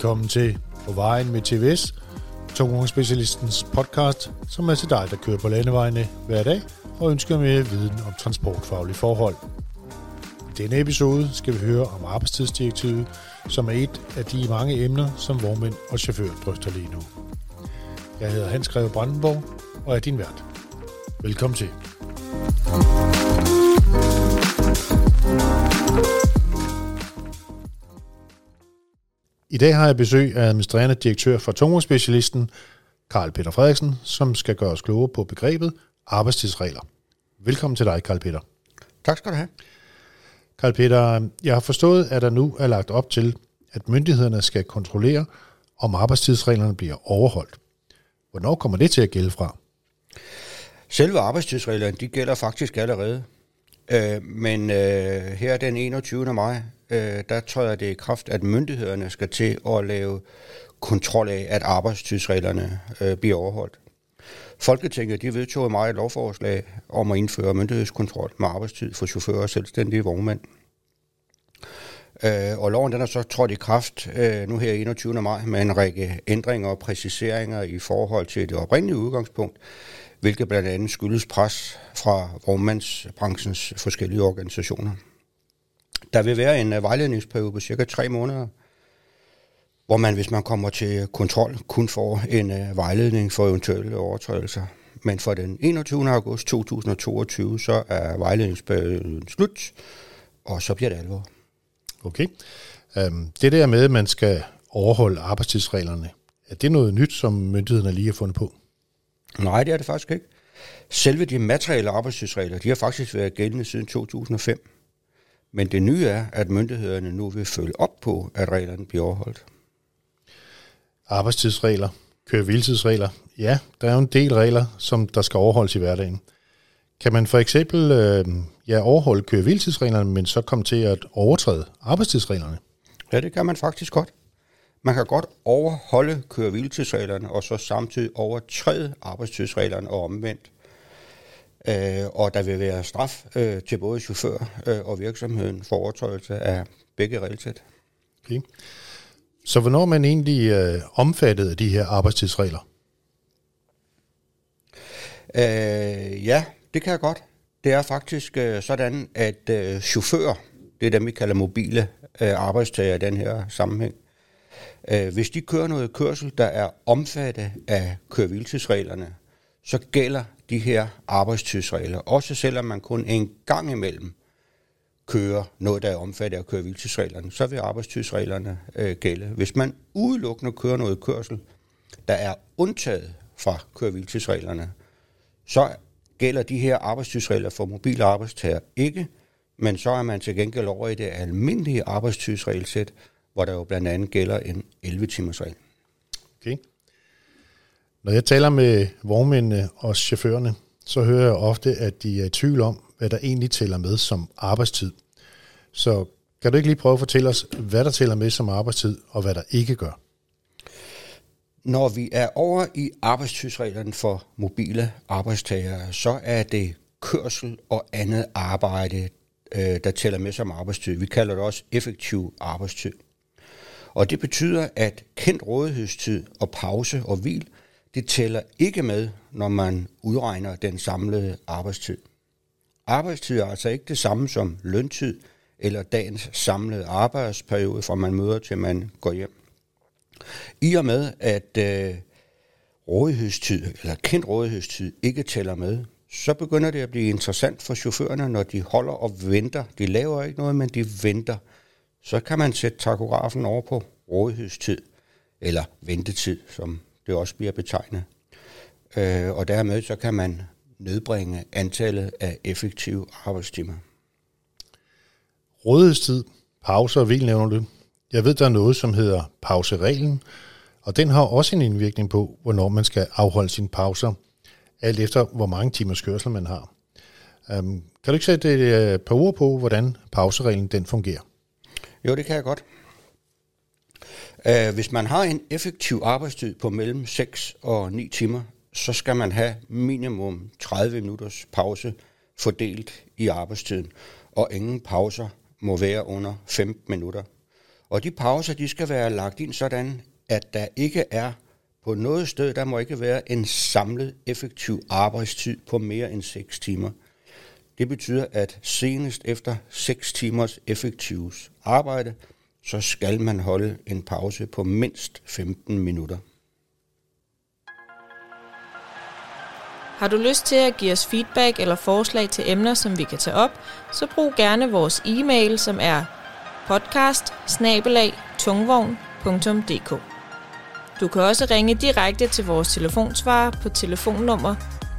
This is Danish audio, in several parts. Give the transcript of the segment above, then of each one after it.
Velkommen til På Vejen med TVS, Tungvognsspecialistens podcast, som er til dig, der kører på landevejene hver dag og ønsker mere viden om transportfaglige forhold. I denne episode skal vi høre om arbejdstidsdirektivet, som er et af de mange emner, som vognmænd og chauffører drøfter lige nu. Jeg hedder Hans Greve Brandenborg og er din vært. Velkommen til. I dag har jeg besøg af administrerende direktør for Tungvognsspecialisten, Karl Peter Frederiksen, som skal gøre os klogere på begrebet arbejdstidsregler. Velkommen til dig, Karl Peter. Tak skal du have. Karl Peter, jeg har forstået, at der nu er lagt op til, at myndighederne skal kontrollere, om arbejdstidsreglerne bliver overholdt. Hvornår kommer det til at gælde fra? Selve arbejdstidsreglerne, de gælder faktisk allerede. Øh, men øh, her den 21. maj, øh, der træder det i kraft, at myndighederne skal til at lave kontrol af, at arbejdstidsreglerne øh, bliver overholdt. Folketinget de vedtog i maj et lovforslag om at indføre myndighedskontrol med arbejdstid for chauffører og selvstændige vognmænd. Øh, og loven den er så trådt i kraft øh, nu her 21. maj med en række ændringer og præciseringer i forhold til det oprindelige udgangspunkt, hvilket blandt andet skyldes pres fra vognmandsbranchens forskellige organisationer. Der vil være en øh, vejledningsperiode på cirka tre måneder, hvor man, hvis man kommer til kontrol, kun får en øh, vejledning for eventuelle overtrædelser. Men for den 21. august 2022, så er vejledningsperioden slut, og så bliver det alvor. Okay. Um, det der med, at man skal overholde arbejdstidsreglerne, er det noget nyt, som myndighederne lige har fundet på? Nej, det er det faktisk ikke. Selve de materielle arbejdstidsregler, de har faktisk været gældende siden 2005. Men det nye er, at myndighederne nu vil følge op på, at reglerne bliver overholdt. Arbejdstidsregler, køre Ja, der er jo en del regler, som der skal overholdes i hverdagen. Kan man for eksempel øh, ja, overholde køre men så komme til at overtræde arbejdstidsreglerne? Ja, det kan man faktisk godt. Man kan godt overholde køre og så samtidig overtræde arbejdstidsreglerne og omvendt. Øh, og der vil være straf øh, til både chauffør øh, og virksomheden for overtrædelse af begge regelsæt. Okay. Så hvornår er man egentlig øh, omfattet af de her arbejdstidsregler? Øh, ja, det kan jeg godt. Det er faktisk øh, sådan, at øh, chauffører, det er dem, vi kalder mobile øh, arbejdstager i den her sammenhæng, øh, hvis de kører noget kørsel, der er omfattet af køreviltidsreglerne, så gælder de her arbejdstidsregler, også selvom man kun en gang imellem kører noget, der er omfattet af køreviltidsreglerne, så vil arbejdstidsreglerne øh, gælde. Hvis man udelukkende kører noget kørsel, der er undtaget fra køreviltidsreglerne, så gælder de her arbejdstidsregler for mobile arbejdstager ikke, men så er man til gengæld over i det almindelige arbejdstidsregelsæt, hvor der jo blandt andet gælder en 11-timers regel. Okay. Når jeg taler med vognmændene og chaufførerne, så hører jeg ofte, at de er i tvivl om, hvad der egentlig tæller med som arbejdstid. Så kan du ikke lige prøve at fortælle os, hvad der tæller med som arbejdstid, og hvad der ikke gør? Når vi er over i arbejdstidsreglerne for mobile arbejdstagere, så er det kørsel og andet arbejde, øh, der tæller med som arbejdstid. Vi kalder det også effektiv arbejdstid. Og det betyder, at kendt rådighedstid og pause og hvil – det tæller ikke med, når man udregner den samlede arbejdstid. Arbejdstid er altså ikke det samme som løntid eller dagens samlede arbejdsperiode, fra man møder til man går hjem. I og med, at øh, rådighedstid, eller kendt rådighedstid, ikke tæller med, så begynder det at blive interessant for chaufførerne, når de holder og venter. De laver ikke noget, men de venter. Så kan man sætte takografen over på rådighedstid, eller ventetid, som det også bliver betegnet. Øh, og dermed så kan man nedbringe antallet af effektive arbejdstimer. Rådighedstid, pauser og hvil nævner du. Jeg ved, der er noget, som hedder pausereglen, og den har også en indvirkning på, hvornår man skal afholde sine pauser, alt efter hvor mange timers kørsel man har. Um, kan du ikke sætte et øh, par ord på, hvordan pausereglen den fungerer? Jo, det kan jeg godt. Uh, hvis man har en effektiv arbejdstid på mellem 6 og 9 timer, så skal man have minimum 30 minutters pause fordelt i arbejdstiden, og ingen pauser må være under 15 minutter. Og de pauser, de skal være lagt ind sådan, at der ikke er på noget sted, der må ikke være en samlet effektiv arbejdstid på mere end 6 timer. Det betyder, at senest efter 6 timers effektivt arbejde, så skal man holde en pause på mindst 15 minutter. Har du lyst til at give os feedback eller forslag til emner, som vi kan tage op, så brug gerne vores e-mail, som er podcast Du kan også ringe direkte til vores telefonsvarer på telefonnummer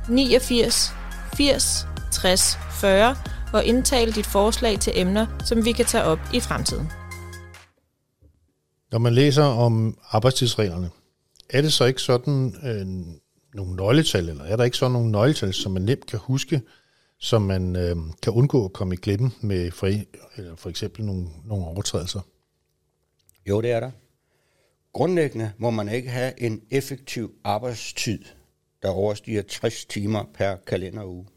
89 80 60 40 og indtale dit forslag til emner, som vi kan tage op i fremtiden. Når man læser om arbejdstidsreglerne, er det så ikke sådan øh, nogle nøgletal, eller er der ikke sådan nogle nøgletal, som man nemt kan huske, som man øh, kan undgå at komme i glemme med for, eller for eksempel nogle, nogle overtrædelser? Jo, det er der. Grundlæggende må man ikke have en effektiv arbejdstid, der overstiger 60 timer per kalenderuge.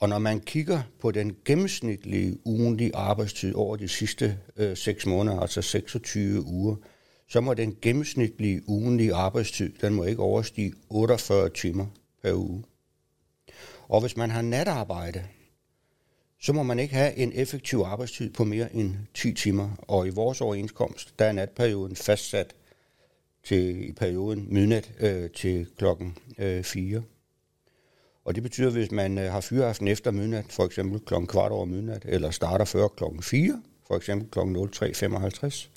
Og når man kigger på den gennemsnitlige ugentlige arbejdstid over de sidste øh, 6 måneder, altså 26 uger, så må den gennemsnitlige ugentlige arbejdstid, den må ikke overstige 48 timer per uge. Og hvis man har natarbejde, så må man ikke have en effektiv arbejdstid på mere end 10 timer. Og i vores overenskomst, der er natperioden fastsat til i perioden midnat øh, til klokken øh, 4. Og det betyder, at hvis man øh, har fyreaften efter midnat, for eksempel klokken kvart over midnat, eller starter før klokken 4, for eksempel klokken 03.55,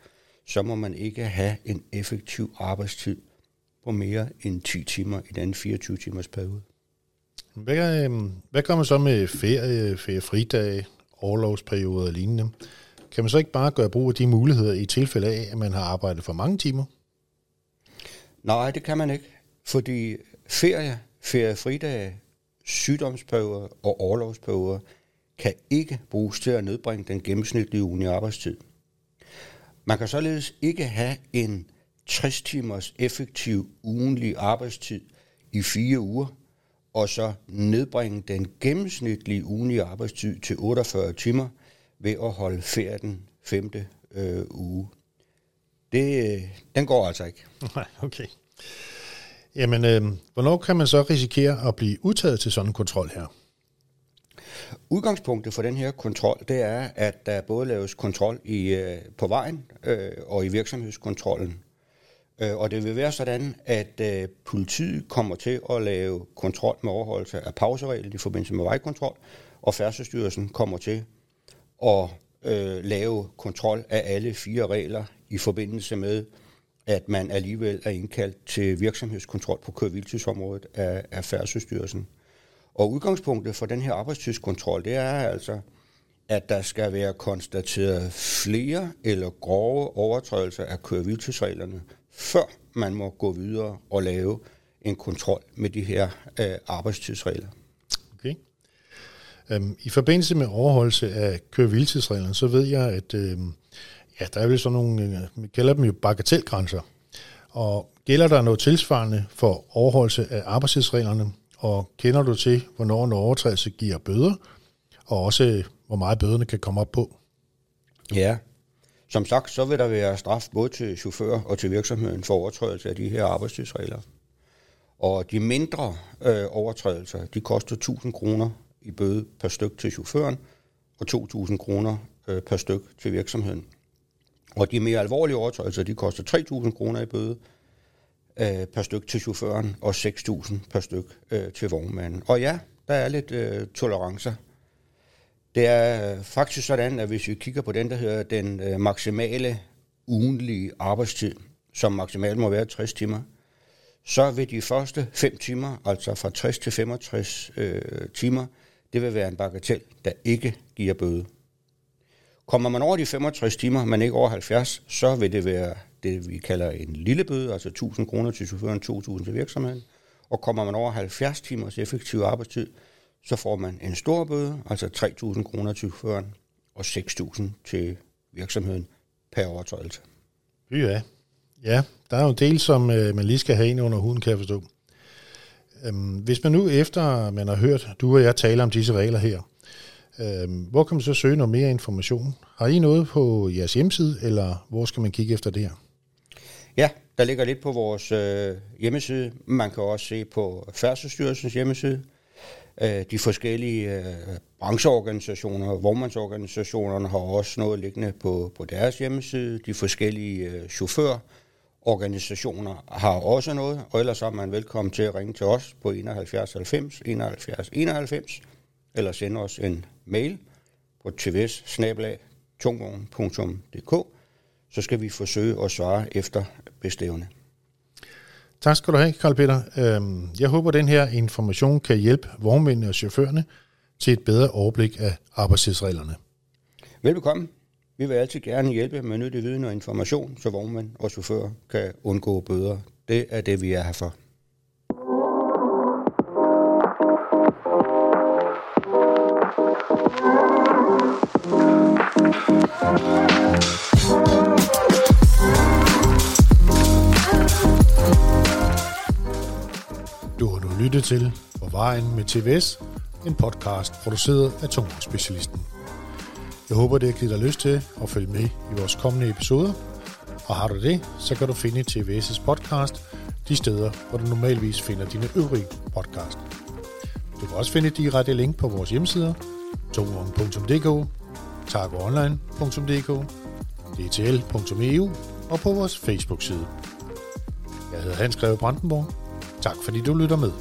så må man ikke have en effektiv arbejdstid på mere end 10 timer i den 24 timers periode. Hvad, øh, hvad gør man så med ferie, feriefridage, overlovsperioder og lignende? Kan man så ikke bare gøre brug af de muligheder i tilfælde af, at man har arbejdet for mange timer? Nej, det kan man ikke, fordi ferie, feriefridage, sygdomsperioder og overlovsperioder kan ikke bruges til at nedbringe den gennemsnitlige ugenlige arbejdstid. Man kan således ikke have en 60 timers effektiv ugenlig arbejdstid i fire uger, og så nedbringe den gennemsnitlige ugenlige arbejdstid til 48 timer ved at holde ferie den femte øh, uge. Det, øh, den går altså ikke. Nej, okay. Jamen, øh, hvornår kan man så risikere at blive udtaget til sådan en kontrol her? Udgangspunktet for den her kontrol, det er, at der både laves kontrol i, øh, på vejen øh, og i virksomhedskontrollen. Øh, og det vil være sådan, at øh, politiet kommer til at lave kontrol med overholdelse af pausereglen i forbindelse med vejkontrol, og Færdselsstyrelsen kommer til at øh, lave kontrol af alle fire regler i forbindelse med, at man alligevel er indkaldt til virksomhedskontrol på kørevildtidsområdet af, af Færdselsstyrelsen. Og udgangspunktet for den her arbejdstidskontrol, det er altså, at der skal være konstateret flere eller grove overtrædelser af kørevildtidsreglerne, før man må gå videre og lave en kontrol med de her øh, arbejdstidsregler. Okay. Øhm, I forbindelse med overholdelse af kørevildtidsreglerne, så ved jeg, at øh, ja, der er vel sådan nogle, øh, vi kalder dem jo bagatelgrænser. Og gælder der noget tilsvarende for overholdelse af arbejdstidsreglerne, og kender du til, hvornår en overtrædelse giver bøder, og også hvor meget bøderne kan komme op på? Ja, som sagt, så vil der være straf både til chauffør og til virksomheden for overtrædelse af de her arbejdstidsregler. Og de mindre øh, overtrædelser, de koster 1000 kroner i bøde per styk til chaufføren, og 2000 kroner øh, per styk til virksomheden. Og de mere alvorlige overtrædelser, de koster 3000 kroner i bøde, øh, per styk til chaufføren og 6.000 per styk øh, til vognmanden. Og ja, der er lidt øh, tolerancer. Det er faktisk sådan, at hvis vi kigger på den, der hedder den øh, maksimale ugenlige arbejdstid, som maksimalt må være 60 timer, så vil de første 5 timer, altså fra 60 til 65 øh, timer, det vil være en bagatel, der ikke giver bøde. Kommer man over de 65 timer, men ikke over 70, så vil det være det, vi kalder en lille bøde, altså 1000 kroner til chaufføren, 2000 til virksomheden. Og kommer man over 70 timers effektiv arbejdstid, så får man en stor bøde, altså 3000 kroner til chaufføren og 6000 til virksomheden per overtrædelse. Ja, ja, der er jo en del, som øh, man lige skal have ind under huden, kan jeg forstå. Øhm, hvis man nu efter man har hørt du og jeg tale om disse regler her, Øh, hvor kan man så søge noget mere information? Har I noget på jeres hjemmeside, eller hvor skal man kigge efter det her? Ja, der ligger lidt på vores øh, hjemmeside. Man kan også se på Færdselsstyrelsens hjemmeside. Øh, de forskellige øh, brancheorganisationer, vognmandsorganisationerne har også noget liggende på, på deres hjemmeside. De forskellige øh, chaufførorganisationer har også noget, og ellers er man velkommen til at ringe til os på 71 90 71 91, eller sende os en mail på tvs så skal vi forsøge at svare efter bestævne. Tak skal du have, Karl Peter. Øhm, jeg håber, at den her information kan hjælpe vognmændene og chaufførerne til et bedre overblik af arbejdstidsreglerne. Velbekomme. Vi vil altid gerne hjælpe med nyttig viden og information, så vognmænd og chauffører kan undgå bøder. Det er det, vi er her for. thank you lytte til På vejen med TVS, en podcast produceret af Tungvognsspecialisten. Jeg håber, det har givet dig lyst til at følge med i vores kommende episoder. Og har du det, så kan du finde TVS' podcast de steder, hvor du normalvis finder dine øvrige podcast. Du kan også finde direkte link på vores hjemmesider, tungvogn.dk, tagoonline.dk, dtl.eu og på vores Facebook-side. Jeg hedder Hans Greve Brandenborg. Tak fordi du lytter med.